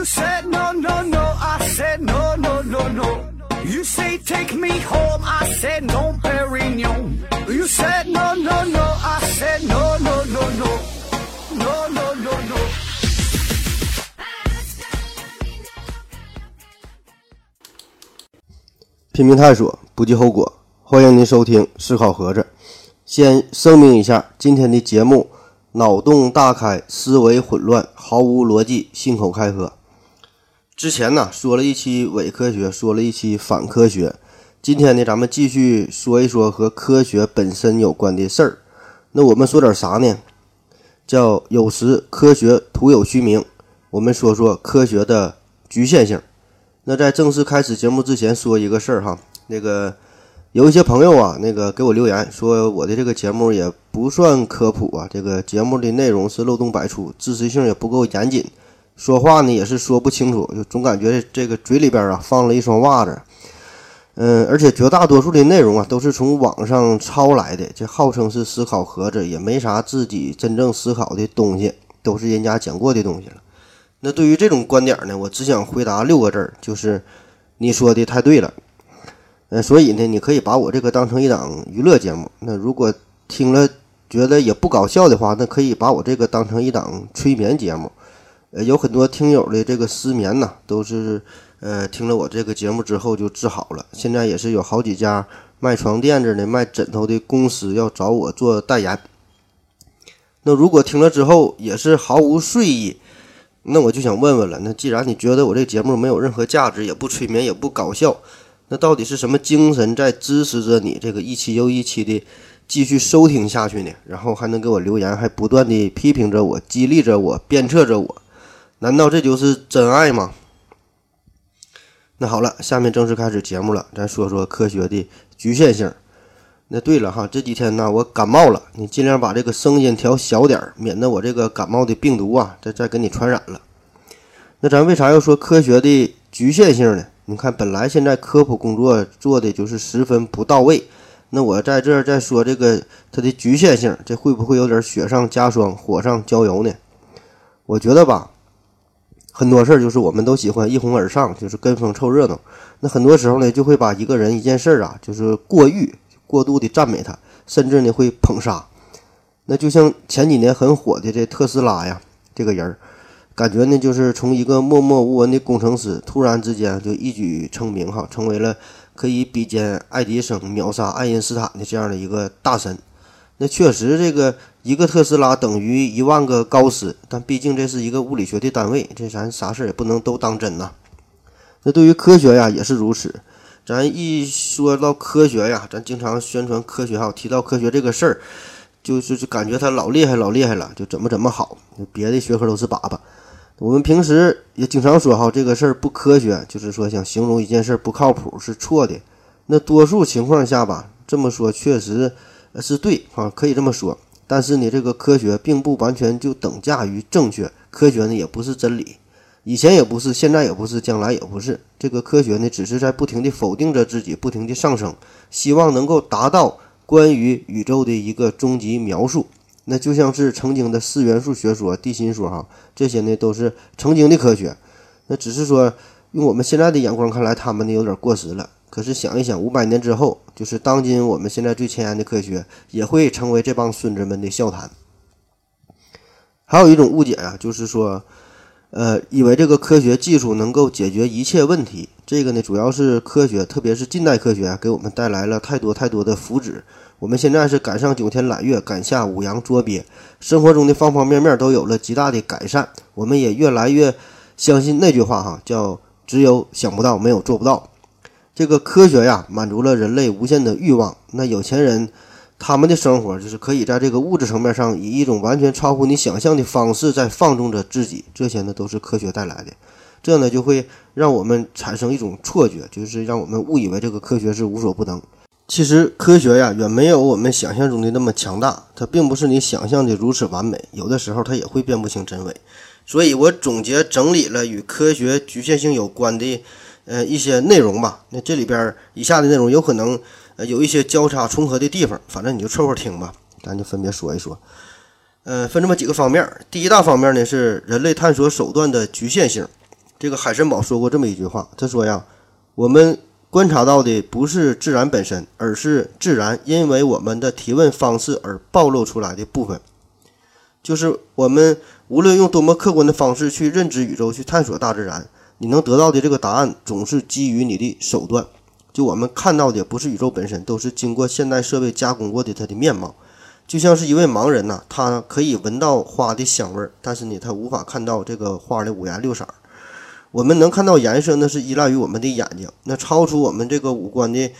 You said no, no, no, I said no, no, no, no. You say take me home, I said no, Perignon. You said no, no, no, I said no, no, no, no. No, no, no, no. 拼命探索，不计后果。欢迎您收听《思考盒子》。先声明一下，今天的节目脑洞大开，思维混乱，毫无逻辑，信口开河。之前呢说了一期伪科学，说了一期反科学。今天呢，咱们继续说一说和科学本身有关的事儿。那我们说点啥呢？叫有时科学徒有虚名。我们说说科学的局限性。那在正式开始节目之前，说一个事儿哈，那个有一些朋友啊，那个给我留言说我的这个节目也不算科普啊，这个节目的内容是漏洞百出，知识性也不够严谨，说话呢也是说不清楚，就总感觉这个嘴里边啊放了一双袜子。嗯，而且绝大多数的内容啊都是从网上抄来的，这号称是思考盒子，也没啥自己真正思考的东西，都是人家讲过的东西了。那对于这种观点呢，我只想回答六个字儿，就是你说的太对了。呃，所以呢，你可以把我这个当成一档娱乐节目。那如果听了觉得也不搞笑的话，那可以把我这个当成一档催眠节目。呃，有很多听友的这个失眠呐，都是呃听了我这个节目之后就治好了。现在也是有好几家卖床垫子的、卖枕头的公司要找我做代言。那如果听了之后也是毫无睡意。那我就想问问了，那既然你觉得我这节目没有任何价值，也不催眠，也不搞笑，那到底是什么精神在支持着你这个一期又一期的继续收听下去呢？然后还能给我留言，还不断的批评着我，激励着我，鞭策着我，难道这就是真爱吗？那好了，下面正式开始节目了，咱说说科学的局限性。那对了哈，这几天呢我感冒了，你尽量把这个声音调小点儿，免得我这个感冒的病毒啊再再给你传染了。那咱为啥要说科学的局限性呢？你看，本来现在科普工作做的就是十分不到位，那我在这儿再说这个它的局限性，这会不会有点雪上加霜、火上浇油呢？我觉得吧，很多事儿就是我们都喜欢一哄而上，就是跟风凑热闹。那很多时候呢，就会把一个人、一件事儿啊，就是过誉。过度的赞美他，甚至呢会捧杀。那就像前几年很火的这特斯拉呀，这个人儿，感觉呢就是从一个默默无闻的工程师，突然之间就一举成名哈，成为了可以比肩爱迪生、秒杀爱因斯坦的这样的一个大神。那确实，这个一个特斯拉等于一万个高斯，但毕竟这是一个物理学的单位，这咱啥事儿也不能都当真呐。那对于科学呀，也是如此。咱一说到科学呀，咱经常宣传科学哈，提到科学这个事儿，就是就感觉它老厉害老厉害了，就怎么怎么好，别的学科都是粑粑。我们平时也经常说哈，这个事儿不科学，就是说想形容一件事儿不靠谱是错的。那多数情况下吧，这么说确实是对啊，可以这么说。但是呢，这个科学并不完全就等价于正确，科学呢也不是真理。以前也不是，现在也不是，将来也不是。这个科学呢，只是在不停地否定着自己，不停地上升，希望能够达到关于宇宙的一个终极描述。那就像是曾经的四元素学说、地心说，哈，这些呢都是曾经的科学。那只是说，用我们现在的眼光看来，他们呢有点过时了。可是想一想，五百年之后，就是当今我们现在最前沿的科学，也会成为这帮孙子们的笑谈。还有一种误解啊，就是说。呃，以为这个科学技术能够解决一切问题，这个呢，主要是科学，特别是近代科学，给我们带来了太多太多的福祉。我们现在是赶上九天揽月，赶下五洋捉鳖，生活中的方方面面都有了极大的改善。我们也越来越相信那句话哈，叫“只有想不到，没有做不到”。这个科学呀，满足了人类无限的欲望。那有钱人。他们的生活就是可以在这个物质层面上以一种完全超乎你想象的方式在放纵着自己，这些呢都是科学带来的，这呢就会让我们产生一种错觉，就是让我们误以为这个科学是无所不能。其实科学呀远没有我们想象中的那么强大，它并不是你想象的如此完美，有的时候它也会辨不清真伪。所以我总结整理了与科学局限性有关的呃一些内容吧。那这里边以下的内容有可能呃。有一些交叉重合的地方，反正你就凑合听吧，咱就分别说一说。呃，分这么几个方面。第一大方面呢是人类探索手段的局限性，这个海森堡说过这么一句话，他说呀，我们观察到的不是自然本身，而是自然因为我们的提问方式而暴露出来的部分。就是我们无论用多么客观的方式去认知宇宙、去探索大自然，你能得到的这个答案总是基于你的手段。就我们看到的不是宇宙本身，都是经过现代设备加工过的它的面貌。就像是一位盲人呐，他可以闻到花的香味儿，但是呢，他无法看到这个花的五颜六色。我们能看到颜色，那是依赖于我们的眼睛。那超出我们这个五官的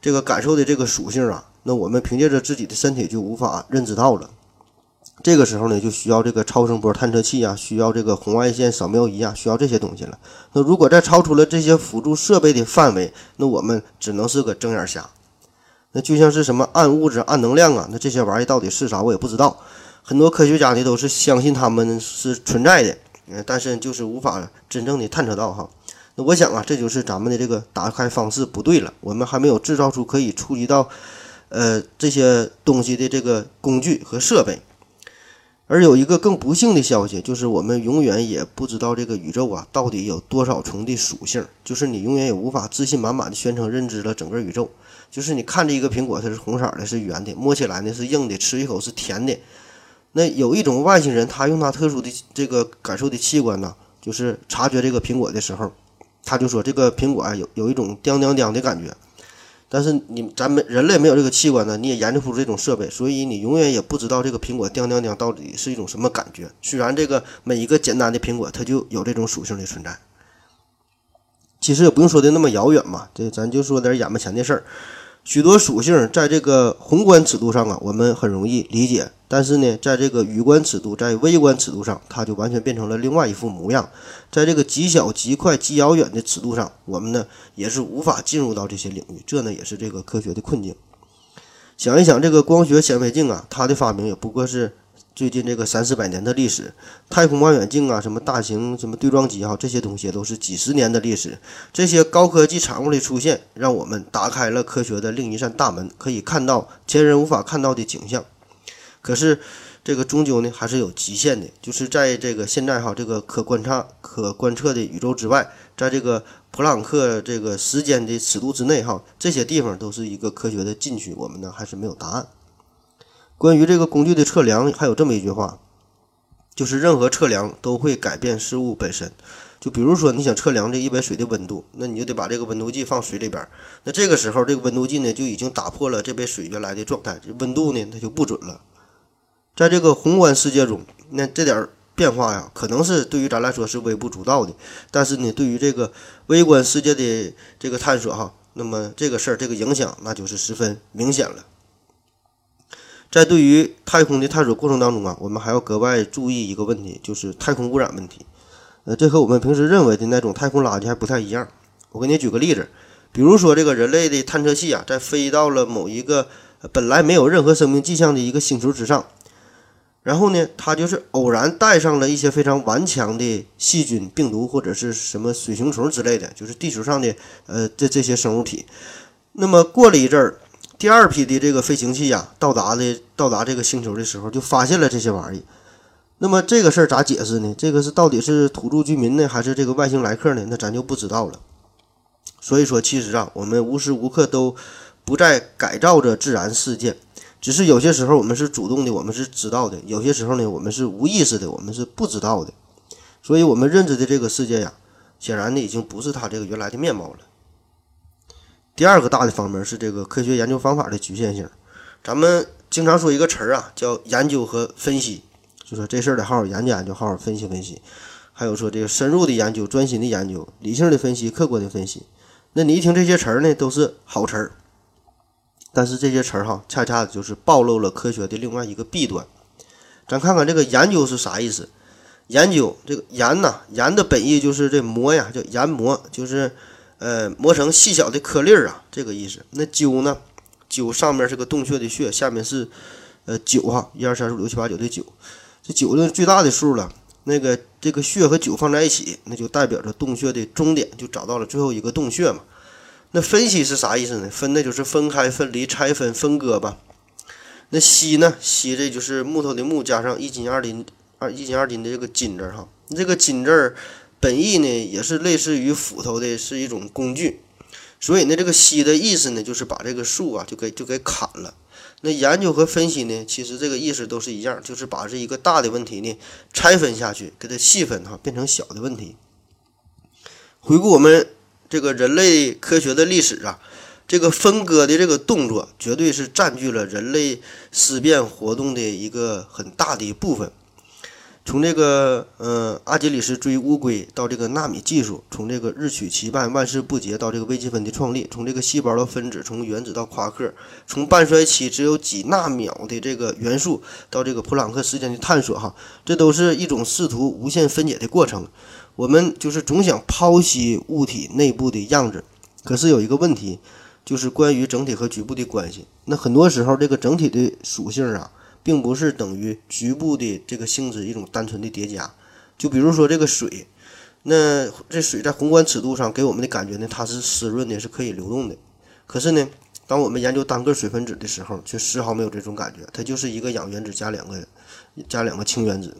这个感受的这个属性啊，那我们凭借着自己的身体就无法认知到了。这个时候呢，就需要这个超声波探测器啊，需要这个红外线扫描仪啊，需要这些东西了。那如果再超出了这些辅助设备的范围，那我们只能是个睁眼瞎。那就像是什么暗物质、暗能量啊，那这些玩意到底是啥，我也不知道。很多科学家呢都是相信他们是存在的，嗯，但是就是无法真正的探测到哈。那我想啊，这就是咱们的这个打开方式不对了，我们还没有制造出可以触及到，呃，这些东西的这个工具和设备。而有一个更不幸的消息，就是我们永远也不知道这个宇宙啊到底有多少重的属性，就是你永远也无法自信满满的宣称认知了整个宇宙。就是你看着一个苹果，它是红色的，是圆的，摸起来呢是硬的，吃一口是甜的。那有一种外星人，他用他特殊的这个感受的器官呢，就是察觉这个苹果的时候，他就说这个苹果啊有有一种叮叮叮的感觉。但是你咱们人类没有这个器官呢，你也研究不出这种设备，所以你永远也不知道这个苹果叮叮叮到底是一种什么感觉。虽然这个每一个简单的苹果它就有这种属性的存在，其实也不用说的那么遥远嘛，这咱就说点眼巴前的事儿。许多属性在这个宏观尺度上啊，我们很容易理解，但是呢，在这个宇观尺度，在微观尺度上，它就完全变成了另外一副模样。在这个极小、极快、极遥远的尺度上，我们呢也是无法进入到这些领域，这呢也是这个科学的困境。想一想，这个光学显微镜啊，它的发明也不过是。最近这个三四百年的历史，太空望远镜啊，什么大型什么对撞机哈，这些东西都是几十年的历史。这些高科技产物的出现，让我们打开了科学的另一扇大门，可以看到前人无法看到的景象。可是，这个终究呢还是有极限的，就是在这个现在哈这个可观察、可观测的宇宙之外，在这个普朗克这个时间的尺度之内哈，这些地方都是一个科学的禁区，我们呢还是没有答案。关于这个工具的测量，还有这么一句话，就是任何测量都会改变事物本身。就比如说，你想测量这一杯水的温度，那你就得把这个温度计放水里边。那这个时候，这个温度计呢就已经打破了这杯水原来的状态，温度呢它就不准了。在这个宏观世界中，那这点变化呀，可能是对于咱来说是微不足道的，但是呢，对于这个微观世界的这个探索哈，那么这个事儿这个影响那就是十分明显了。在对于太空的探索过程当中啊，我们还要格外注意一个问题，就是太空污染问题。呃，这和我们平时认为的那种太空垃圾还不太一样。我给你举个例子，比如说这个人类的探测器啊，在飞到了某一个本来没有任何生命迹象的一个星球之上，然后呢，它就是偶然带上了一些非常顽强的细菌、病毒或者是什么水熊虫之类的，就是地球上的呃这这些生物体。那么过了一阵儿。第二批的这个飞行器呀，到达的到达这个星球的时候，就发现了这些玩意。那么这个事儿咋解释呢？这个是到底是土著居民呢，还是这个外星来客呢？那咱就不知道了。所以说，其实啊，我们无时无刻都不在改造着自然世界，只是有些时候我们是主动的，我们是知道的；有些时候呢，我们是无意识的，我们是不知道的。所以，我们认知的这个世界呀，显然呢，已经不是它这个原来的面貌了。第二个大的方面是这个科学研究方法的局限性。咱们经常说一个词儿啊，叫研究和分析，就说这事儿得好好研究研究，好好分析分析。还有说这个深入的研究、专心的研究、理性的分析、客观的分析。那你一听这些词儿呢，都是好词儿，但是这些词儿哈，恰恰就是暴露了科学的另外一个弊端。咱看看这个研究是啥意思？研究这个研呐，研的本意就是这磨呀，叫研磨，就是。呃，磨成细小的颗粒儿啊，这个意思。那灸呢？灸上面是个洞穴的穴，下面是呃九哈，一二三四五六七八九的九。这九呢最大的数了。那个这个穴和九放在一起，那就代表着洞穴的终点，就找到了最后一个洞穴嘛。那分析是啥意思呢？分的就是分开、分离、拆分、分割吧。那析呢？析这就是木头的木加上一斤二斤二一斤二斤的这个斤字哈。这个斤字儿。本意呢也是类似于斧头的，是一种工具。所以呢，这个析的意思呢，就是把这个树啊就给就给砍了。那研究和分析呢，其实这个意思都是一样，就是把这一个大的问题呢拆分下去，给它细分哈，变成小的问题。回顾我们这个人类科学的历史啊，这个分割的这个动作，绝对是占据了人类思辨活动的一个很大的一部分。从这个呃阿基里斯追乌龟到这个纳米技术，从这个日取其半万事不竭到这个微积分的创立，从这个细胞到分子，从原子到夸克，从半衰期只有几纳秒的这个元素到这个普朗克时间的探索，哈，这都是一种试图无限分解的过程。我们就是总想剖析物体内部的样子，可是有一个问题，就是关于整体和局部的关系。那很多时候，这个整体的属性啊。并不是等于局部的这个性质一种单纯的叠加，就比如说这个水，那这水在宏观尺度上给我们的感觉呢，它是湿润的，是可以流动的。可是呢，当我们研究单个水分子的时候，却丝毫没有这种感觉，它就是一个氧原子加两个加两个氢原子。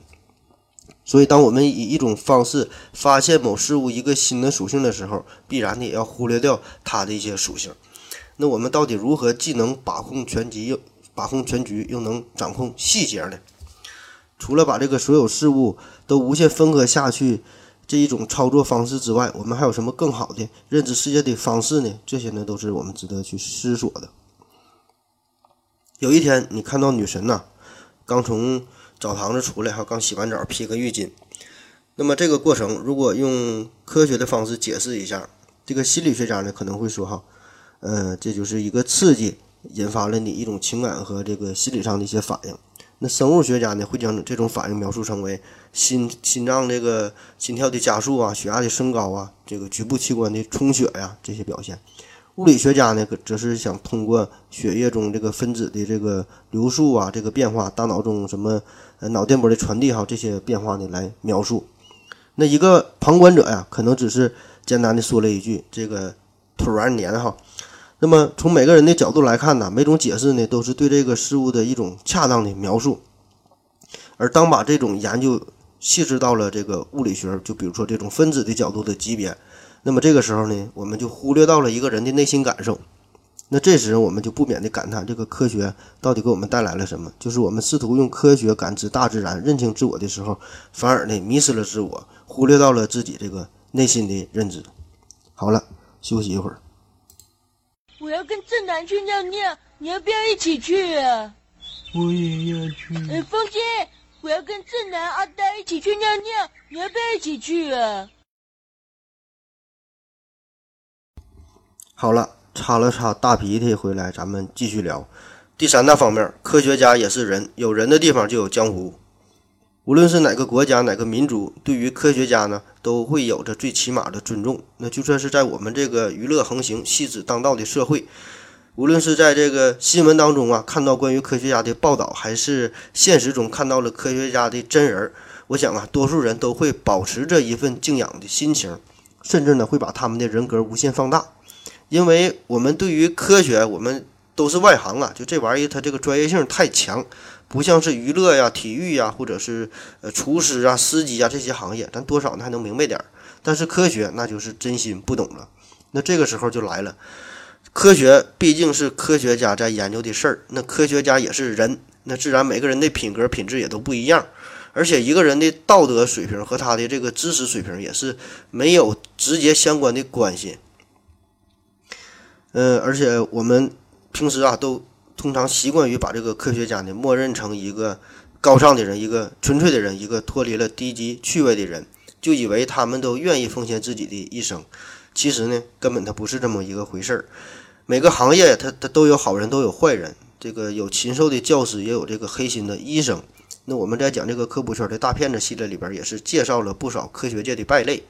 所以，当我们以一种方式发现某事物一个新的属性的时候，必然的也要忽略掉它的一些属性。那我们到底如何既能把控全局又？把控全局又能掌控细节呢？除了把这个所有事物都无限分割下去这一种操作方式之外，我们还有什么更好的认知世界的方式呢？这些呢都是我们值得去思索的。有一天，你看到女神呐，刚从澡堂子出来，哈，刚洗完澡，披个浴巾。那么这个过程，如果用科学的方式解释一下，这个心理学家呢可能会说，哈，呃，这就是一个刺激。引发了你一种情感和这个心理上的一些反应。那生物学家呢，会将这种反应描述成为心心脏这个心跳的加速啊，血压的升高啊，这个局部器官的充血呀这些表现。物理学家呢，则是想通过血液中这个分子的这个流速啊，这个变化，大脑中什么呃脑电波的传递哈，这些变化呢来描述。那一个旁观者呀，可能只是简单的说了一句：“这个突然黏哈。”那么从每个人的角度来看呢，每种解释呢都是对这个事物的一种恰当的描述。而当把这种研究细致到了这个物理学，就比如说这种分子的角度的级别，那么这个时候呢，我们就忽略到了一个人的内心感受。那这时我们就不免的感叹，这个科学到底给我们带来了什么？就是我们试图用科学感知大自然、认清自我的时候，反而呢迷失了自我，忽略到了自己这个内心的认知。好了，休息一会儿。我要跟正南去尿尿，你要不要一起去啊？我也要去。哎，风姐，我要跟正南、阿呆一起去尿尿，你要不要一起去啊？好了，擦了擦大鼻涕回来，咱们继续聊。第三大方面，科学家也是人，有人的地方就有江湖。无论是哪个国家、哪个民族，对于科学家呢，都会有着最起码的尊重。那就算是在我们这个娱乐横行、戏子当道的社会，无论是在这个新闻当中啊，看到关于科学家的报道，还是现实中看到了科学家的真人，我想啊，多数人都会保持着一份敬仰的心情，甚至呢，会把他们的人格无限放大，因为我们对于科学，我们都是外行啊，就这玩意儿，它这个专业性太强。不像是娱乐呀、体育呀，或者是呃厨师啊、司机啊这些行业，咱多少呢还能明白点儿。但是科学那就是真心不懂了。那这个时候就来了，科学毕竟是科学家在研究的事儿，那科学家也是人，那自然每个人的品格品质也都不一样。而且一个人的道德水平和他的这个知识水平也是没有直接相关的关系。嗯，而且我们平时啊都。通常习惯于把这个科学家呢默认成一个高尚的人，一个纯粹的人，一个脱离了低级趣味的人，就以为他们都愿意奉献自己的一生。其实呢，根本他不是这么一个回事儿。每个行业他他都有好人，都有坏人。这个有禽兽的教师，也有这个黑心的医生。那我们在讲这个科普圈的大骗子系列里边，也是介绍了不少科学界的败类。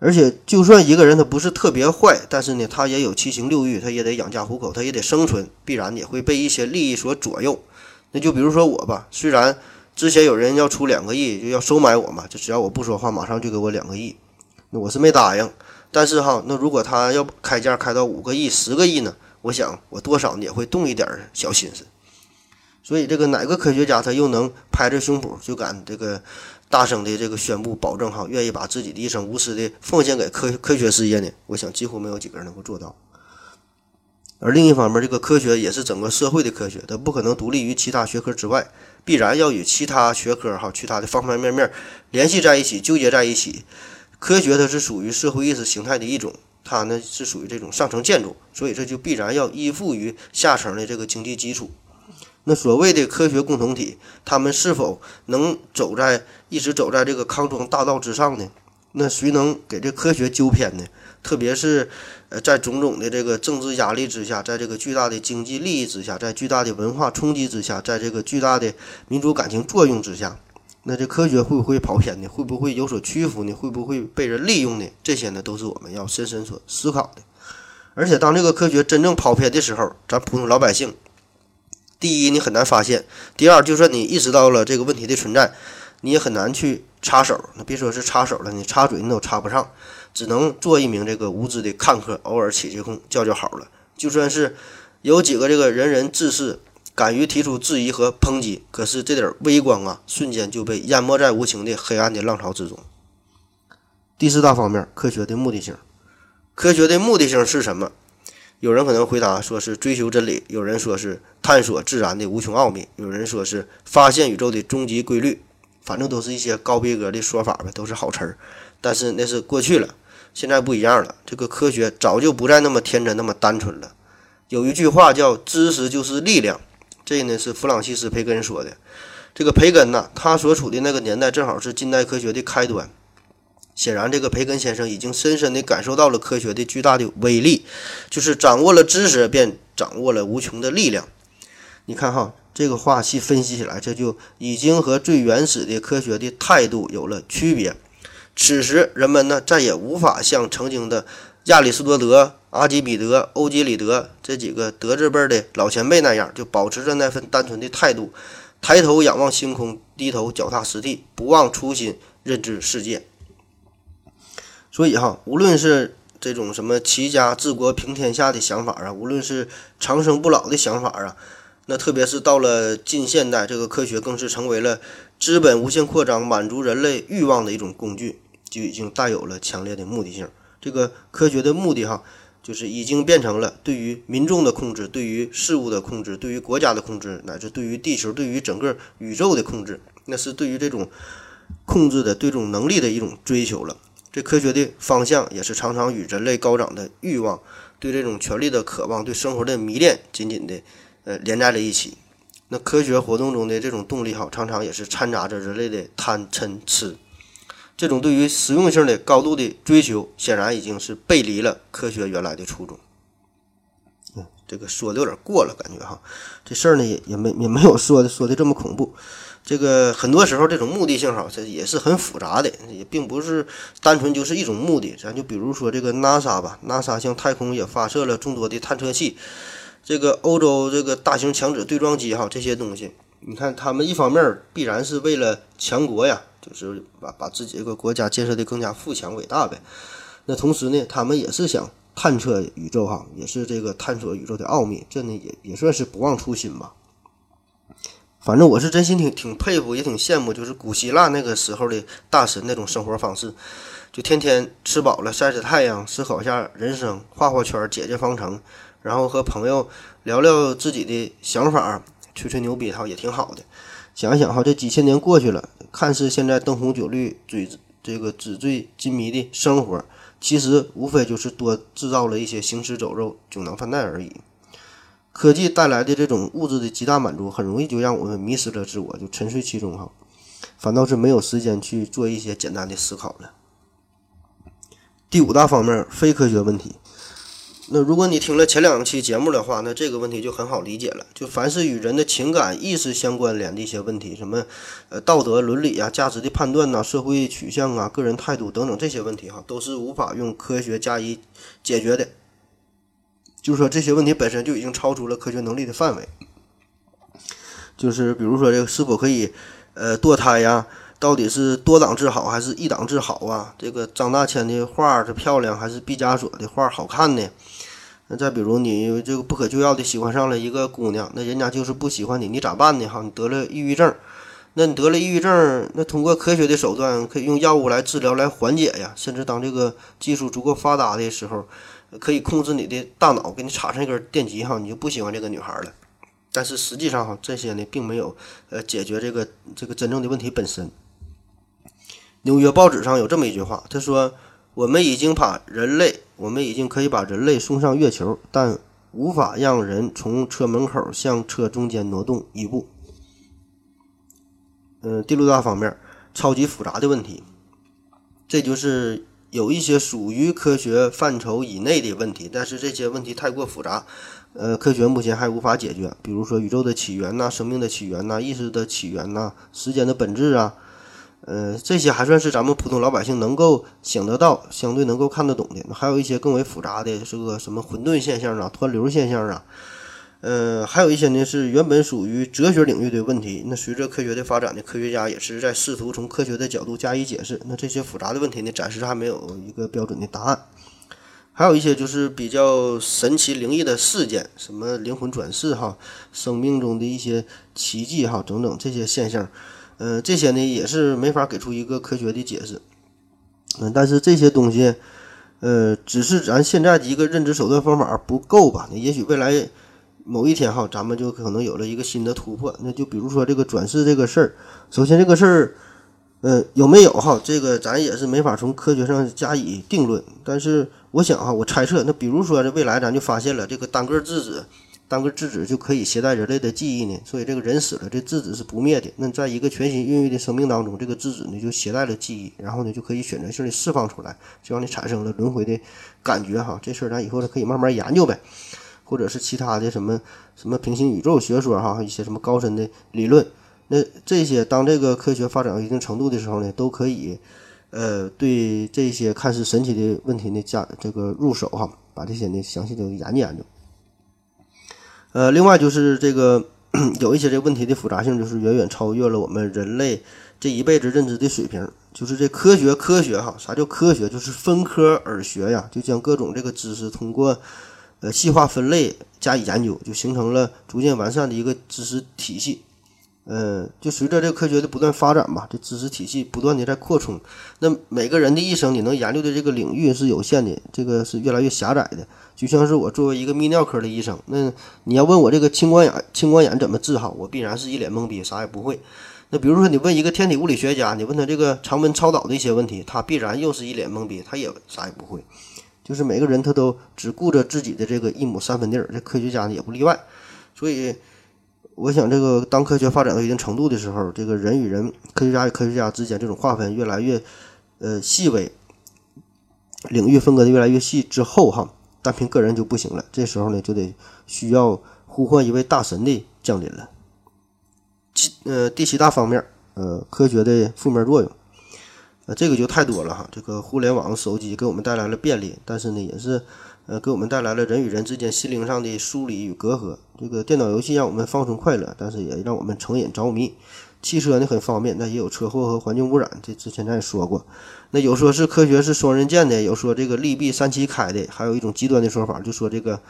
而且，就算一个人他不是特别坏，但是呢，他也有七情六欲，他也得养家糊口，他也得生存，必然也会被一些利益所左右。那就比如说我吧，虽然之前有人要出两个亿，就要收买我嘛，就只要我不说话，马上就给我两个亿，那我是没答应。但是哈，那如果他要开价开到五个亿、十个亿呢？我想我多少也会动一点小心思。所以，这个哪个科学家他又能拍着胸脯就敢这个？大声的这个宣布保证哈，愿意把自己的一生无私的奉献给科科学事业呢？我想几乎没有几个人能够做到。而另一方面，这个科学也是整个社会的科学，它不可能独立于其他学科之外，必然要与其他学科哈、其他的方方面面联系在一起、纠结在一起。科学它是属于社会意识形态的一种，它呢是属于这种上层建筑，所以这就必然要依附于下层的这个经济基础。那所谓的科学共同体，他们是否能走在一直走在这个康庄大道之上呢？那谁能给这科学纠偏呢？特别是，呃，在种种的这个政治压力之下，在这个巨大的经济利益之下，在巨大的文化冲击之下，在这个巨大的民族感情作用之下，那这科学会不会跑偏呢？会不会有所屈服呢？会不会被人利用呢？这些呢，都是我们要深深所思考的。而且，当这个科学真正跑偏的时候，咱普通老百姓。第一，你很难发现；第二，就算你意识到了这个问题的存在，你也很难去插手。那别说是插手了，你插嘴你都插不上，只能做一名这个无知的看客，偶尔起起哄叫叫好了。就算是有几个这个人人志士敢于提出质疑和抨击，可是这点微光啊，瞬间就被淹没在无情的黑暗的浪潮之中。第四大方面，科学的目的性。科学的目的性是什么？有人可能回答说是追求真理，有人说是探索自然的无穷奥秘，有人说是发现宇宙的终极规律，反正都是一些高逼格的说法呗，都是好词儿。但是那是过去了，现在不一样了，这个科学早就不再那么天真、那么单纯了。有一句话叫“知识就是力量”，这呢是弗朗西斯·培根说的。这个培根呢，他所处的那个年代正好是近代科学的开端。显然，这个培根先生已经深深地感受到了科学的巨大的威力，就是掌握了知识，便掌握了无穷的力量。你看哈，这个话细分析起来，这就已经和最原始的科学的态度有了区别。此时，人们呢再也无法像曾经的亚里士多德、阿基米德、欧几里得这几个德字辈的老前辈那样，就保持着那份单纯的态度，抬头仰望星空，低头脚踏实地，不忘初心，认知世界。所以哈，无论是这种什么齐家治国平天下的想法啊，无论是长生不老的想法啊，那特别是到了近现代，这个科学更是成为了资本无限扩张、满足人类欲望的一种工具，就已经带有了强烈的目的性。这个科学的目的哈，就是已经变成了对于民众的控制、对于事物的控制、对于国家的控制，乃至对于地球、对于整个宇宙的控制，那是对于这种控制的对这种能力的一种追求了。这科学的方向也是常常与人类高涨的欲望、对这种权力的渴望、对生活的迷恋紧紧的呃连在了一起。那科学活动中的这种动力哈，常常也是掺杂着人类的贪嗔痴。这种对于实用性的高度的追求，显然已经是背离了科学原来的初衷。嗯，这个说的有点过了，感觉哈，这事儿呢也也没也没有说的说的这么恐怖。这个很多时候，这种目的性哈，这也是很复杂的，也并不是单纯就是一种目的。咱就比如说这个 NASA 吧，NASA 向太空也发射了众多的探测器，这个欧洲这个大型强子对撞机哈，这些东西，你看他们一方面必然是为了强国呀，就是把把自己这个国家建设的更加富强伟大呗。那同时呢，他们也是想探测宇宙哈，也是这个探索宇宙的奥秘，这呢也也算是不忘初心吧。反正我是真心挺挺佩服，也挺羡慕，就是古希腊那个时候的大神那种生活方式，就天天吃饱了晒晒太阳，思考一下人生，画画圈，解解方程，然后和朋友聊聊自己的想法，吹吹牛逼，哈，也挺好的。想想哈，这几千年过去了，看似现在灯红酒绿、嘴这个纸醉金迷的生活，其实无非就是多制造了一些行尸走肉、酒囊饭袋而已。科技带来的这种物质的极大满足，很容易就让我们迷失了自我，就沉睡其中哈，反倒是没有时间去做一些简单的思考了。第五大方面，非科学问题。那如果你听了前两期节目的话，那这个问题就很好理解了。就凡是与人的情感、意识相关联的一些问题，什么呃道德伦理啊、价值的判断呐、社会取向啊、个人态度等等这些问题哈，都是无法用科学加以解决的。就是说这些问题本身就已经超出了科学能力的范围。就是比如说这个是否可以，呃，堕胎呀？到底是多档制好还是一档制好啊？这个张大千的画是漂亮还是毕加索的画好看呢？那再比如你这个不可救药的喜欢上了一个姑娘，那人家就是不喜欢你，你咋办呢？哈，你得了抑郁症，那你得了抑郁症，那通过科学的手段，可以用药物来治疗来缓解呀。甚至当这个技术足够发达的时候，可以控制你的大脑，给你插上一根电极哈，你就不喜欢这个女孩了。但是实际上哈，这些呢并没有呃解决这个这个真正的问题本身。纽约报纸上有这么一句话，他说：“我们已经把人类，我们已经可以把人类送上月球，但无法让人从车门口向车中间挪动一步。”嗯，第六大方面，超级复杂的问题，这就是有一些属于科学范畴以内的问题，但是这些问题太过复杂，呃，科学目前还无法解决。比如说宇宙的起源呐，生命的起源呐，意识的起源呐，时间的本质啊，呃，这些还算是咱们普通老百姓能够想得到、相对能够看得懂的。还有一些更为复杂的，是个什么混沌现象啊、湍流现象啊。呃，还有一些呢是原本属于哲学领域的问题。那随着科学的发展呢，科学家也是在试图从科学的角度加以解释。那这些复杂的问题呢，暂时还没有一个标准的答案。还有一些就是比较神奇灵异的事件，什么灵魂转世哈，生命中的一些奇迹哈，等等这些现象。呃，这些呢也是没法给出一个科学的解释。嗯，但是这些东西，呃，只是咱现在的一个认知手段方法不够吧？那也许未来。某一天哈，咱们就可能有了一个新的突破。那就比如说这个转世这个事儿，首先这个事儿，呃，有没有哈？这个咱也是没法从科学上加以定论。但是我想哈，我猜测，那比如说这未来咱就发现了这个单个质子，单个质子就可以携带人类的记忆呢。所以这个人死了，这质子是不灭的。那在一个全新孕育的生命当中，这个质子呢就携带了记忆，然后呢就可以选择性的释放出来，就让你产生了轮回的感觉哈。这事儿咱以后可以慢慢研究呗。或者是其他的什么什么平行宇宙学说哈，一些什么高深的理论，那这些当这个科学发展到一定程度的时候呢，都可以，呃，对这些看似神奇的问题呢加这个入手哈，把这些呢详细的研究研究。呃，另外就是这个 有一些这问题的复杂性，就是远远超越了我们人类这一辈子认知的水平。就是这科学科学哈，啥叫科学？就是分科而学呀，就将各种这个知识通过。呃，细化分类加以研究，就形成了逐渐完善的一个知识体系。呃，就随着这个科学的不断发展吧，这知识体系不断的在扩充。那每个人的一生，你能研究的这个领域是有限的，这个是越来越狭窄的。就像是我作为一个泌尿科的医生，那你要问我这个青光眼，青光眼怎么治好，我必然是一脸懵逼，啥也不会。那比如说你问一个天体物理学家，你问他这个常温超导的一些问题，他必然又是一脸懵逼，他也啥也不会。就是每个人他都只顾着自己的这个一亩三分地儿，这科学家呢也不例外。所以，我想这个当科学发展到一定程度的时候，这个人与人、科学家与科学家之间这种划分越来越呃细微，领域分割的越来越细之后，哈，单凭个人就不行了。这时候呢，就得需要呼唤一位大神的降临了。七呃第七大方面，呃科学的负面作用。呃，这个就太多了哈。这个互联网、手机给我们带来了便利，但是呢，也是呃给我们带来了人与人之间心灵上的疏离与隔阂。这个电脑游戏让我们放松快乐，但是也让我们成瘾着迷。汽车呢很方便，但也有车祸和环境污染。这之前咱也说过。那有说是科学是双刃剑的，有说这个利弊三七开的，还有一种极端的说法，就说这个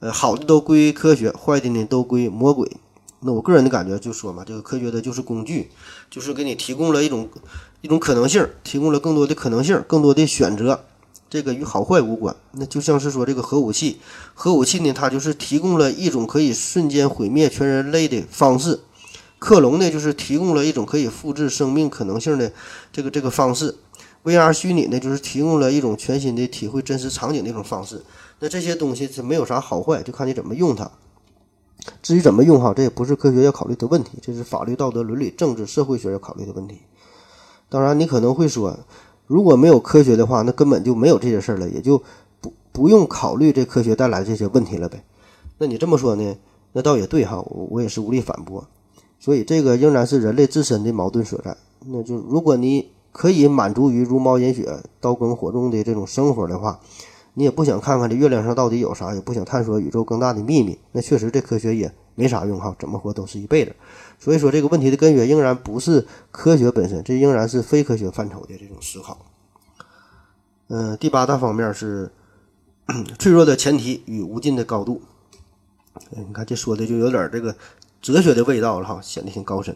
呃好的都归科学，坏的呢都归魔鬼。那我个人的感觉就说嘛，这个科学的就是工具，就是给你提供了一种一种可能性，提供了更多的可能性，更多的选择，这个与好坏无关。那就像是说这个核武器，核武器呢，它就是提供了一种可以瞬间毁灭全人类的方式；克隆呢，就是提供了一种可以复制生命可能性的这个这个方式；VR 虚拟呢，就是提供了一种全新的体会真实场景的一种方式。那这些东西是没有啥好坏，就看你怎么用它。至于怎么用哈，这也不是科学要考虑的问题，这是法律、道德、伦理、政治、社会学要考虑的问题。当然，你可能会说，如果没有科学的话，那根本就没有这些事儿了，也就不不用考虑这科学带来这些问题了呗。那你这么说呢？那倒也对哈，我我也是无力反驳。所以这个仍然是人类自身的矛盾所在。那就如果你可以满足于茹毛饮血、刀耕火种的这种生活的话。你也不想看看这月亮上到底有啥，也不想探索宇宙更大的秘密，那确实这科学也没啥用哈，怎么活都是一辈子。所以说这个问题的根源仍然不是科学本身，这仍然是非科学范畴的这种思考。嗯，第八大方面是 脆弱的前提与无尽的高度。你看这说的就有点这个哲学的味道了哈，显得挺高深。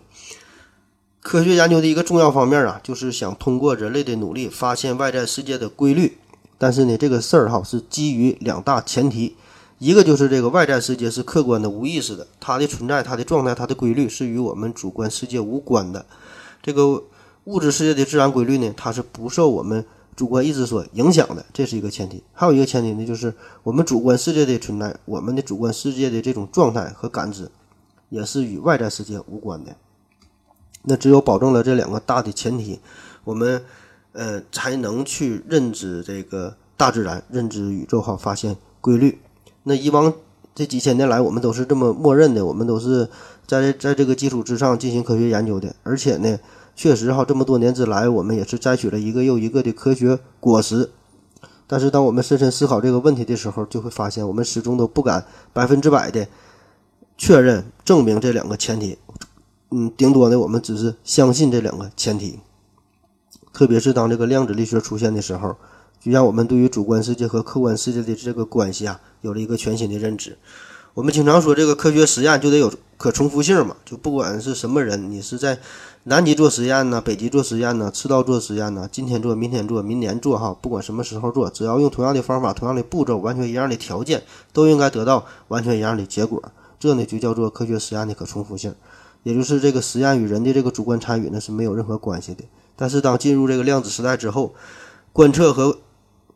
科学研究的一个重要方面啊，就是想通过人类的努力发现外在世界的规律。但是呢，这个事儿哈是基于两大前提，一个就是这个外在世界是客观的、无意识的，它的存在、它的状态、它的规律是与我们主观世界无关的。这个物质世界的自然规律呢，它是不受我们主观意识所影响的，这是一个前提。还有一个前提呢，就是我们主观世界的存在，我们的主观世界的这种状态和感知，也是与外在世界无关的。那只有保证了这两个大的前提，我们呃才能去认知这个大自然、认知宇宙哈，发现规律。那以往这几千年来，我们都是这么默认的，我们都是在在这个基础之上进行科学研究的。而且呢，确实哈，这么多年之来，我们也是摘取了一个又一个的科学果实。但是，当我们深深思考这个问题的时候，就会发现，我们始终都不敢百分之百的确认、证明这两个前提。嗯，顶多呢，我们只是相信这两个前提。特别是当这个量子力学出现的时候，就让我们对于主观世界和客观世界的这个关系啊，有了一个全新的认知。我们经常说，这个科学实验就得有可重复性嘛，就不管是什么人，你是在南极做实验呢，北极做实验呢，赤道做实验呢，今天做，明天做，明年做，哈，不管什么时候做，只要用同样的方法、同样的步骤、完全一样的条件，都应该得到完全一样的结果。这呢，就叫做科学实验的可重复性。也就是这个实验与人的这个主观参与呢是没有任何关系的。但是当进入这个量子时代之后，观测和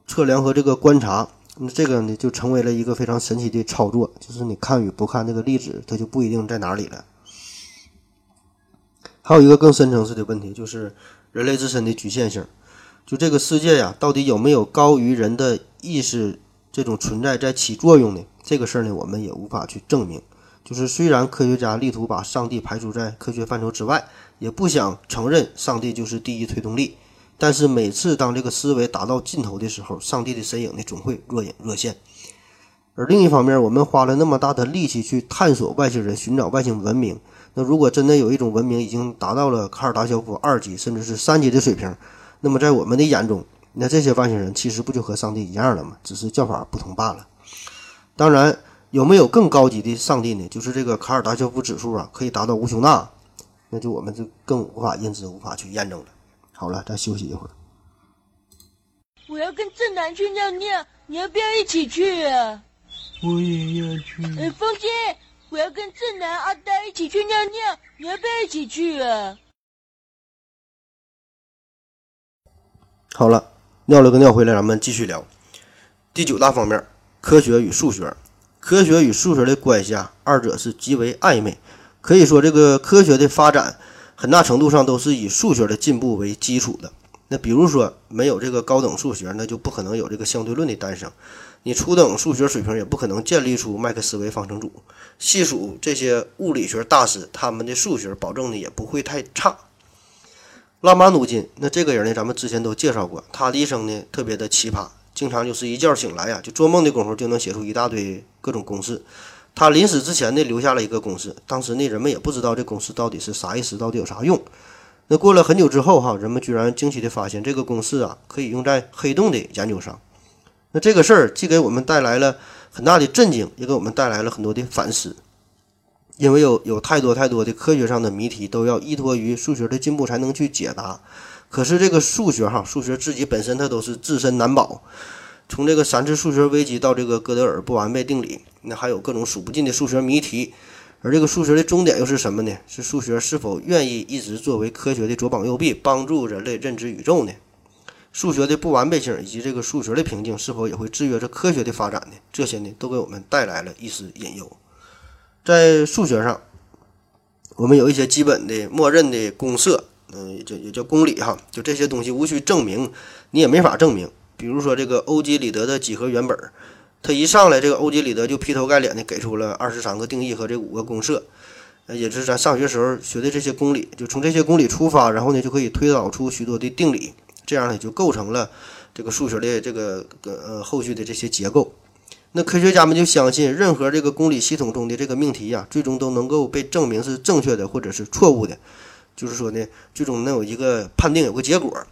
测量和这个观察，那这个呢就成为了一个非常神奇的操作。就是你看与不看这个粒子，它就不一定在哪里了。还有一个更深层次的问题，就是人类自身的局限性。就这个世界呀，到底有没有高于人的意识这种存在在起作用呢？这个事儿呢，我们也无法去证明。就是虽然科学家力图把上帝排除在科学范畴之外，也不想承认上帝就是第一推动力，但是每次当这个思维达到尽头的时候，上帝的身影呢总会若隐若现。而另一方面，我们花了那么大的力气去探索外星人、寻找外星文明，那如果真的有一种文明已经达到了卡尔达肖夫二级甚至是三级的水平，那么在我们的眼中，那这些外星人其实不就和上帝一样了吗？只是叫法不同罢了。当然。有没有更高级的上帝呢？就是这个卡尔达肖夫指数啊，可以达到无穷大，那就我们就更无法认知、无法去验证了。好了，咱休息一会儿。我要跟正南去尿尿，你要不要一起去啊？我也要去。哎，风姐，我要跟正南、阿呆一起去尿尿，你要不要一起去啊？好了，尿了个尿回来，咱们继续聊。第九大方面，科学与数学。科学与数学的关系啊，二者是极为暧昧。可以说，这个科学的发展很大程度上都是以数学的进步为基础的。那比如说，没有这个高等数学，那就不可能有这个相对论的诞生。你初等数学水平也不可能建立出麦克斯韦方程组。细数这些物理学大师，他们的数学保证的也不会太差。拉马努金，那这个人呢，咱们之前都介绍过，他的一生呢特别的奇葩。经常就是一觉醒来呀，就做梦的功夫就能写出一大堆各种公式。他临死之前呢，留下了一个公式。当时呢，人们也不知道这公式到底是啥意思，到底有啥用。那过了很久之后哈，人们居然惊奇的发现，这个公式啊，可以用在黑洞的研究上。那这个事儿既给我们带来了很大的震惊，也给我们带来了很多的反思。因为有有太多太多的科学上的谜题，都要依托于数学的进步才能去解答。可是这个数学哈，数学自己本身它都是自身难保。从这个三次数学危机到这个哥德尔不完备定理，那还有各种数不尽的数学谜题。而这个数学的终点又是什么呢？是数学是否愿意一直作为科学的左膀右臂，帮助人类认知宇宙呢？数学的不完备性以及这个数学的瓶颈是否也会制约着科学的发展呢？这些呢，都给我们带来了一丝隐忧。在数学上，我们有一些基本的默认的公设。嗯，也叫也叫公理哈，就这些东西无需证明，你也没法证明。比如说这个欧几里得的几何原本，他一上来这个欧几里得就劈头盖脸的给出了二十三个定义和这五个公设，呃，也是咱上学时候学的这些公理，就从这些公理出发，然后呢就可以推导出许多的定理，这样呢就构成了这个数学的这个呃后续的这些结构。那科学家们就相信，任何这个公理系统中的这个命题呀，最终都能够被证明是正确的或者是错误的。就是说呢，最终能有一个判定，有个结果。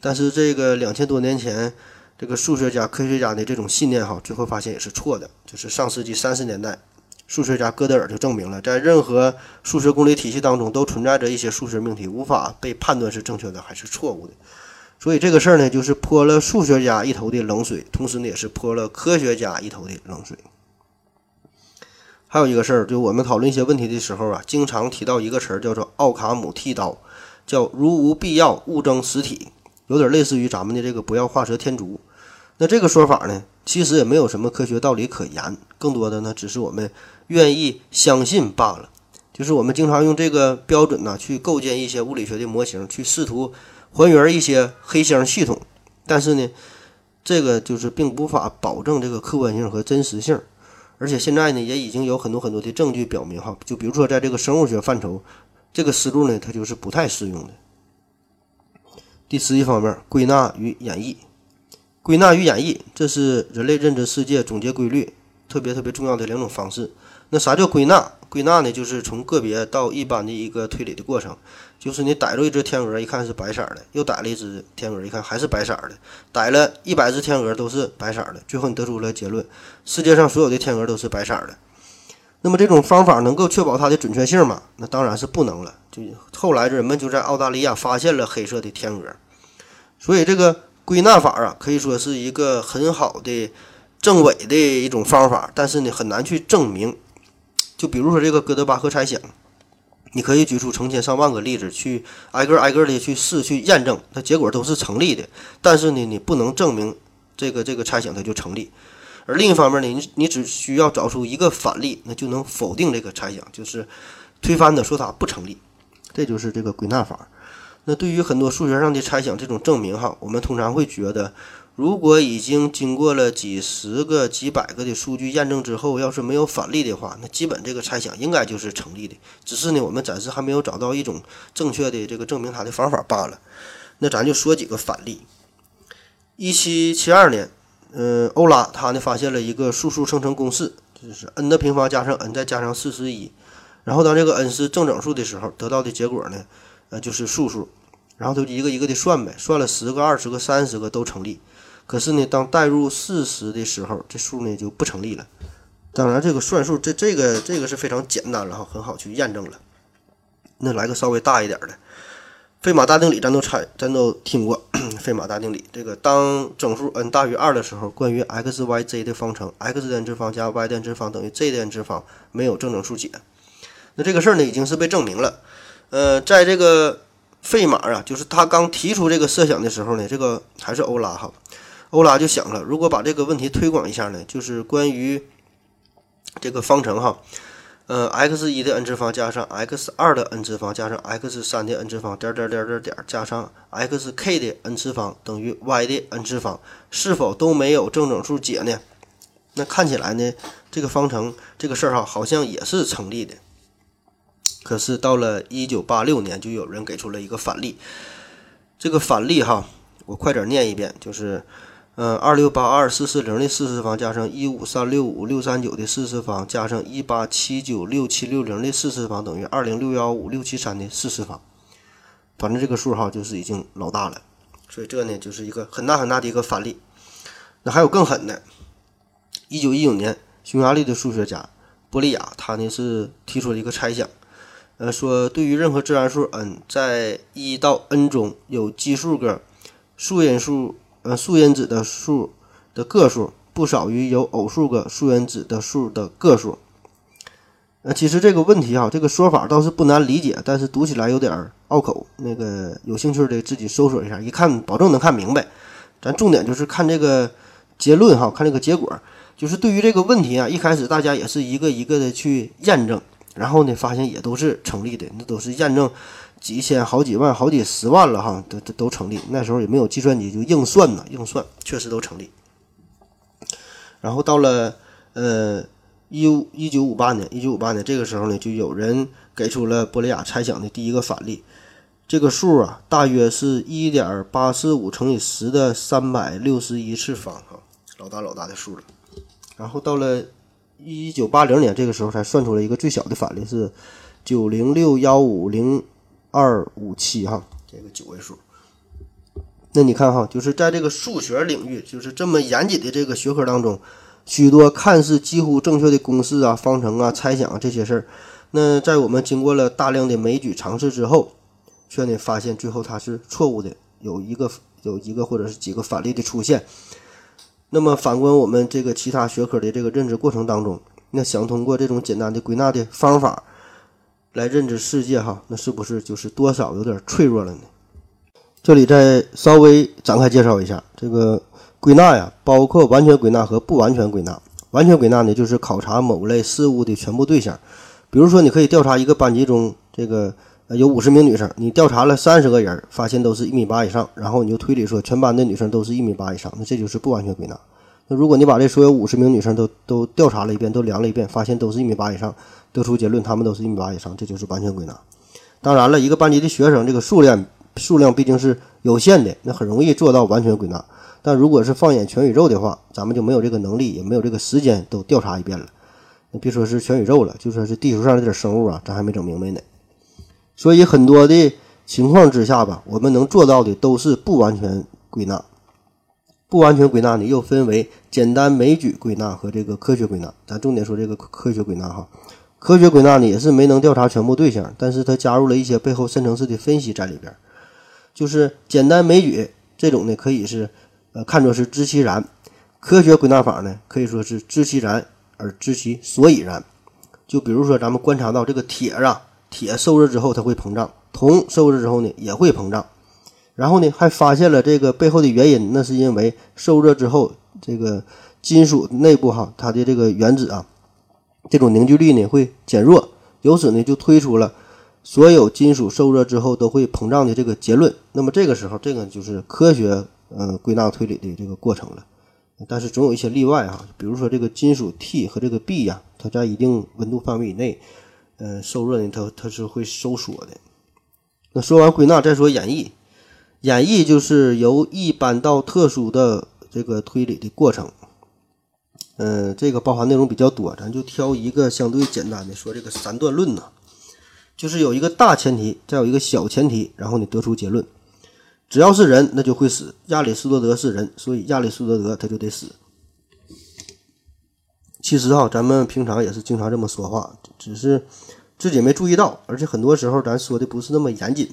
但是这个两千多年前，这个数学家、科学家的这种信念哈，最后发现也是错的。就是上世纪三十年代，数学家哥德尔就证明了，在任何数学公理体系当中都存在着一些数学命题，无法被判断是正确的还是错误的。所以这个事儿呢，就是泼了数学家一头的冷水，同时呢，也是泼了科学家一头的冷水。还有一个事儿，就我们讨论一些问题的时候啊，经常提到一个词儿，叫做奥卡姆剃刀，叫如无必要，勿增实体，有点类似于咱们的这个不要画蛇添足。那这个说法呢，其实也没有什么科学道理可言，更多的呢，只是我们愿意相信罢了。就是我们经常用这个标准呢，去构建一些物理学的模型，去试图还原一些黑箱系统，但是呢，这个就是并无法保证这个客观性和真实性。而且现在呢，也已经有很多很多的证据表明，哈，就比如说在这个生物学范畴，这个思路呢，它就是不太适用的。第十一方面，归纳与演绎。归纳与演绎，这是人类认知世界、总结规律特别特别重要的两种方式。那啥叫归纳？归纳呢，就是从个别到一般的一个推理的过程。就是你逮着一只天鹅，一看是白色的，又逮了一只天鹅，一看还是白色的，逮了一百只天鹅都是白色的，最后你得出了结论：世界上所有的天鹅都是白色的。那么这种方法能够确保它的准确性吗？那当然是不能了。就后来人们就在澳大利亚发现了黑色的天鹅，所以这个归纳法啊，可以说是一个很好的证伪的一种方法，但是呢很难去证明。就比如说这个哥德巴赫猜想。你可以举出成千上万个例子，去挨个挨个的去试去验证，它结果都是成立的。但是呢，你不能证明这个这个猜想它就成立。而另一方面呢，你你只需要找出一个反例，那就能否定这个猜想，就是推翻的，说它不成立。这就是这个归纳法。那对于很多数学上的猜想，这种证明哈，我们通常会觉得。如果已经经过了几十个、几百个的数据验证之后，要是没有反例的话，那基本这个猜想应该就是成立的。只是呢，我们暂时还没有找到一种正确的这个证明它的方法罢了。那咱就说几个反例。一七七二年，嗯，欧拉他呢发现了一个数数生成公式，就是 n 的平方加上 n 再加上四十一。然后当这个 n 是正整数的时候，得到的结果呢，呃，就是数数。然后就一个一个的算呗，算了十个、二十个、三十个都成立。可是呢，当代入四十的时候，这数呢就不成立了。当然，这个算数这这个这个是非常简单了哈，很好去验证了。那来个稍微大一点的，费马大定理，咱都猜，咱都听过。费马大定理，这个当整数 n 大于二的时候，关于 x、y、z 的方程，x 的 n 次方加 y 的 n 次方等于 z 的 n 次方，没有正整数解。那这个事儿呢，已经是被证明了。呃，在这个费马啊，就是他刚提出这个设想的时候呢，这个还是欧拉哈。欧拉就想了，如果把这个问题推广一下呢，就是关于这个方程哈，呃，x 一的 n 次方加上 x 二的 n 次方加上 x 三的 n 次方点点点点点加上 xk 的 n 次方等于 y 的 n 次方，是否都没有正整数解呢？那看起来呢，这个方程这个事儿哈，好像也是成立的。可是到了一九八六年，就有人给出了一个反例。这个反例哈，我快点念一遍，就是。嗯，二六八二四四零的四次方加上一五三六五六三九的四次方加上一八七九六七六零的四次方等于二零六幺五六七三的四次方。反正这个数哈就是已经老大了，所以这呢就是一个很大很大的一个反例。那还有更狠的，一九一九年，匈牙利的数学家波利亚他呢是提出了一个猜想，呃，说对于任何自然数 n 在一到 n 中有奇数个数因数。呃，素因子的数的个数不少于有偶数个素因子的数的个数。呃，其实这个问题哈，这个说法倒是不难理解，但是读起来有点拗口。那个有兴趣的自己搜索一下，一看保证能看明白。咱重点就是看这个结论哈，看这个结果。就是对于这个问题啊，一开始大家也是一个一个的去验证，然后呢，发现也都是成立的，那都是验证。几千、好几万、好几十万了哈，都都都成立。那时候也没有计算机，就硬算呐，硬算确实都成立。然后到了呃一一九五八年，一九五八年这个时候呢，就有人给出了波利亚猜想的第一个反例。这个数啊，大约是一点八四五乘以十的三百六十一次方哈，老大老大的数了。然后到了一九八零年，这个时候才算出了一个最小的反例是九零六幺五零。二五七哈，这个九位数。那你看哈，就是在这个数学领域，就是这么严谨的这个学科当中，许多看似几乎正确的公式啊、方程啊、猜想啊这些事儿，那在我们经过了大量的枚举尝试之后，却呢发现最后它是错误的，有一个有一个或者是几个反例的出现。那么反观我们这个其他学科的这个认知过程当中，那想通过这种简单的归纳的方法来认知世界哈，那是不是就是多少有点脆弱了呢？这里再稍微展开介绍一下这个归纳呀，包括完全归纳和不完全归纳。完全归纳呢，就是考察某类事物的全部对象。比如说，你可以调查一个班级中这个有五十名女生，你调查了三十个人，发现都是一米八以上，然后你就推理说全班的女生都是一米八以上，那这就是不完全归纳。那如果你把这所有五十名女生都都调查了一遍，都量了一遍，发现都是一米八以上，得出结论她们都是一米八以上，这就是完全归纳。当然了，一个班级的学生这个数量数量毕竟是有限的，那很容易做到完全归纳。但如果是放眼全宇宙的话，咱们就没有这个能力，也没有这个时间都调查一遍了。那别说是全宇宙了，就说是地球上这点生物啊，咱还没整明白呢。所以很多的情况之下吧，我们能做到的都是不完全归纳。不完全归纳呢，又分为简单枚举归纳和这个科学归纳。咱重点说这个科学归纳哈。科学归纳呢，也是没能调查全部对象，但是它加入了一些背后深层次的分析在里边。就是简单枚举这种呢，可以是呃看作是知其然；科学归纳法呢，可以说是知其然而知其所以然。就比如说咱们观察到这个铁啊，铁受热之后它会膨胀，铜受热之后呢也会膨胀。然后呢，还发现了这个背后的原因，那是因为受热之后，这个金属内部哈，它的这个原子啊，这种凝聚力呢会减弱，由此呢就推出了所有金属受热之后都会膨胀的这个结论。那么这个时候，这个就是科学呃归纳推理的这个过程了。但是总有一些例外哈，比如说这个金属 T 和这个 B 呀，它在一定温度范围以内，呃，受热呢，它它是会收缩的。那说完归纳，再说演绎。演绎就是由一般到特殊的这个推理的过程，嗯，这个包含内容比较多，咱就挑一个相对简单的说。这个三段论呢，就是有一个大前提，再有一个小前提，然后你得出结论。只要是人，那就会死。亚里士多德是人，所以亚里士多德他就得死。其实哈，咱们平常也是经常这么说话，只是自己没注意到，而且很多时候咱说的不是那么严谨。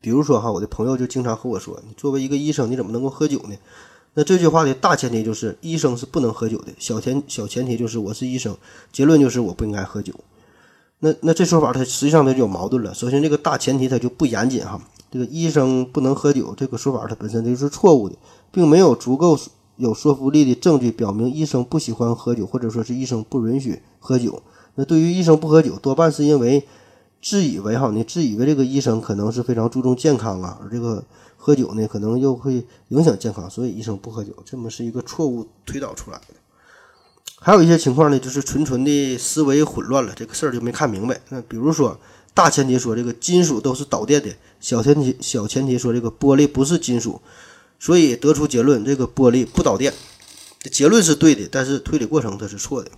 比如说哈，我的朋友就经常和我说：“你作为一个医生，你怎么能够喝酒呢？”那这句话的大前提就是医生是不能喝酒的，小前小前提就是我是医生，结论就是我不应该喝酒。那那这说法它实际上它就有矛盾了。首先，这个大前提它就不严谨哈，这个医生不能喝酒这个说法它本身就是错误的，并没有足够有说服力的证据表明医生不喜欢喝酒，或者说是医生不允许喝酒。那对于医生不喝酒，多半是因为。自以为哈，你自以为这个医生可能是非常注重健康啊，而这个喝酒呢，可能又会影响健康，所以医生不喝酒，这么是一个错误推导出来的。还有一些情况呢，就是纯纯的思维混乱了，这个事儿就没看明白。那比如说，大前提说这个金属都是导电的，小前提小前提说这个玻璃不是金属，所以得出结论，这个玻璃不导电。结论是对的，但是推理过程它是错的。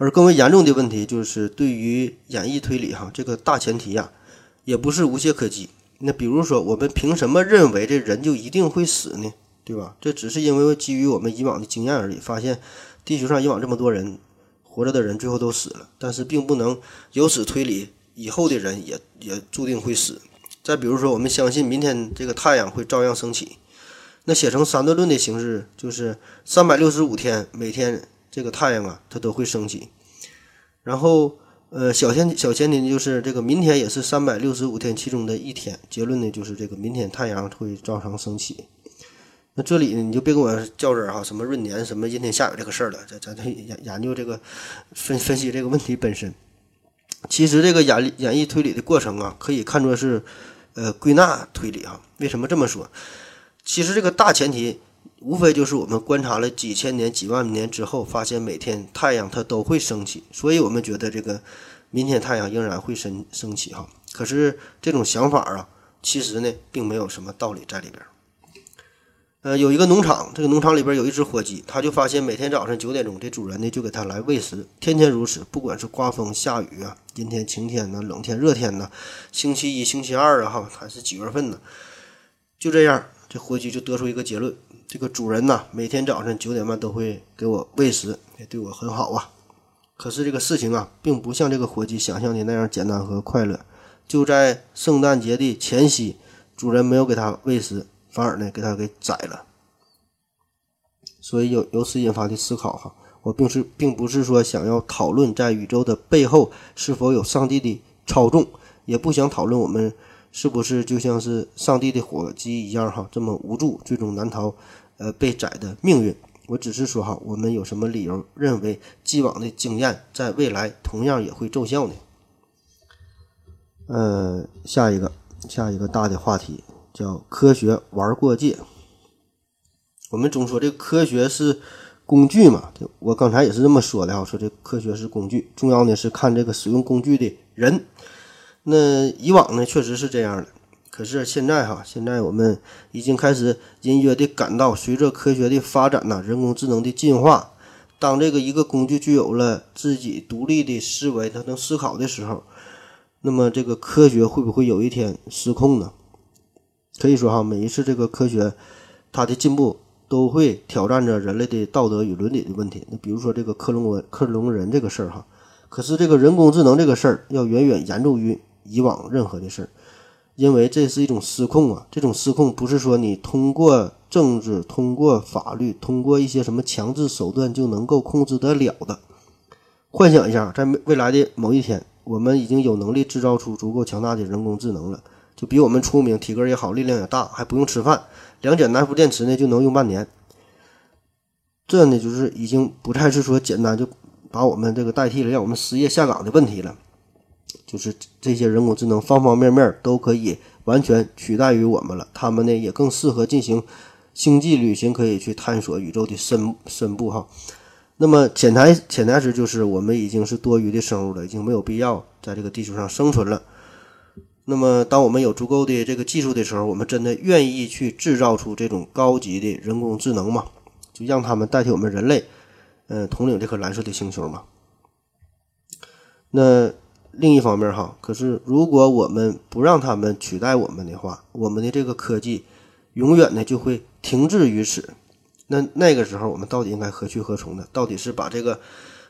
而更为严重的问题就是，对于演绎推理，哈，这个大前提呀，也不是无懈可击。那比如说，我们凭什么认为这人就一定会死呢？对吧？这只是因为基于我们以往的经验而已。发现地球上以往这么多人活着的人最后都死了，但是并不能由此推理以后的人也也注定会死。再比如说，我们相信明天这个太阳会照样升起，那写成三段论的形式，就是三百六十五天每天。这个太阳啊，它都会升起。然后，呃，小前小前提就是这个明天也是三百六十五天其中的一天。结论呢，就是这个明天太阳会照常升起。那这里呢，你就别跟我较真儿哈，什么闰年、什么阴天下雨这个事儿了。咱咱研研究这个分分析这个问题本身。其实这个演演绎推理的过程啊，可以看作是呃归纳推理啊。为什么这么说？其实这个大前提。无非就是我们观察了几千年、几万年之后，发现每天太阳它都会升起，所以我们觉得这个明天太阳仍然会升升起哈。可是这种想法啊，其实呢并没有什么道理在里边。呃，有一个农场，这个农场里边有一只火鸡，他就发现每天早上九点钟，这主人呢就给他来喂食，天天如此，不管是刮风下雨啊，阴天晴天呢，冷天热天呢，星期一、星期二啊哈，还是几月份呢，就这样，这火鸡就得出一个结论。这个主人呐，每天早晨九点半都会给我喂食，也对我很好啊。可是这个事情啊，并不像这个火鸡想象的那样简单和快乐。就在圣诞节的前夕，主人没有给他喂食，反而呢给他给宰了。所以有由此引发的思考哈，我并是并不是说想要讨论在宇宙的背后是否有上帝的操纵，也不想讨论我们是不是就像是上帝的火鸡一样哈，这么无助，最终难逃。呃，被宰的命运，我只是说哈，我们有什么理由认为既往的经验在未来同样也会奏效呢？呃，下一个，下一个大的话题叫科学玩过界。我们总说这科学是工具嘛，我刚才也是这么说的哈，说这科学是工具，重要的是看这个使用工具的人。那以往呢，确实是这样的。可是现在哈，现在我们已经开始隐约的感到，随着科学的发展呐，人工智能的进化，当这个一个工具具有了自己独立的思维，它能思考的时候，那么这个科学会不会有一天失控呢？可以说哈，每一次这个科学它的进步，都会挑战着人类的道德与伦理的问题。那比如说这个克隆文克隆人这个事儿哈，可是这个人工智能这个事儿要远远严重于以往任何的事儿。因为这是一种失控啊！这种失控不是说你通过政治、通过法律、通过一些什么强制手段就能够控制得了的。幻想一下，在未来的某一天，我们已经有能力制造出足够强大的人工智能了，就比我们出名、体格也好、力量也大，还不用吃饭，两节南孚电池呢就能用半年。这呢，就是已经不再是说简单就把我们这个代替了，让我们失业下岗的问题了。就是这些人工智能方方面面都可以完全取代于我们了，他们呢也更适合进行星际旅行，可以去探索宇宙的深深部哈。那么潜台潜台词就是我们已经是多余的生物了，已经没有必要在这个地球上生存了。那么当我们有足够的这个技术的时候，我们真的愿意去制造出这种高级的人工智能吗？就让他们代替我们人类，嗯，统领这颗蓝色的星球吗？那？另一方面，哈，可是如果我们不让他们取代我们的话，我们的这个科技永远呢就会停滞于此。那那个时候，我们到底应该何去何从呢？到底是把这个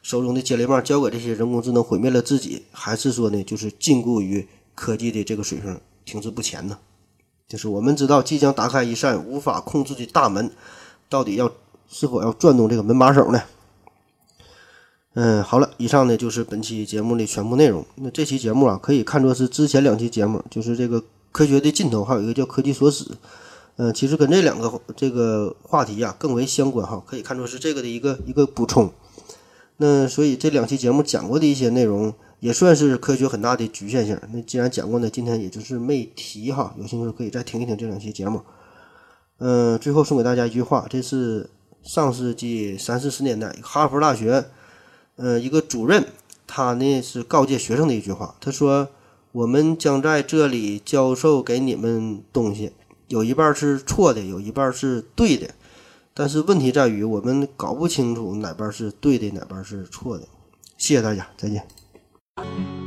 手中的接力棒交给这些人工智能毁灭了自己，还是说呢，就是禁锢于科技的这个水平停滞不前呢？就是我们知道即将打开一扇无法控制的大门，到底要是否要转动这个门把手呢？嗯，好了，以上呢就是本期节目的全部内容。那这期节目啊，可以看作是之前两期节目，就是这个科学的尽头，还有一个叫科技所史。嗯，其实跟这两个这个话题呀更为相关哈，可以看作是这个的一个一个补充。那所以这两期节目讲过的一些内容，也算是科学很大的局限性。那既然讲过呢，今天也就是没提哈，有兴趣可以再听一听这两期节目。嗯，最后送给大家一句话，这是上世纪三四十年代哈佛大学。呃，一个主任，他呢是告诫学生的一句话，他说：“我们将在这里教授给你们东西，有一半是错的，有一半是对的，但是问题在于我们搞不清楚哪半是对的，哪半是错的。”谢谢大家，再见。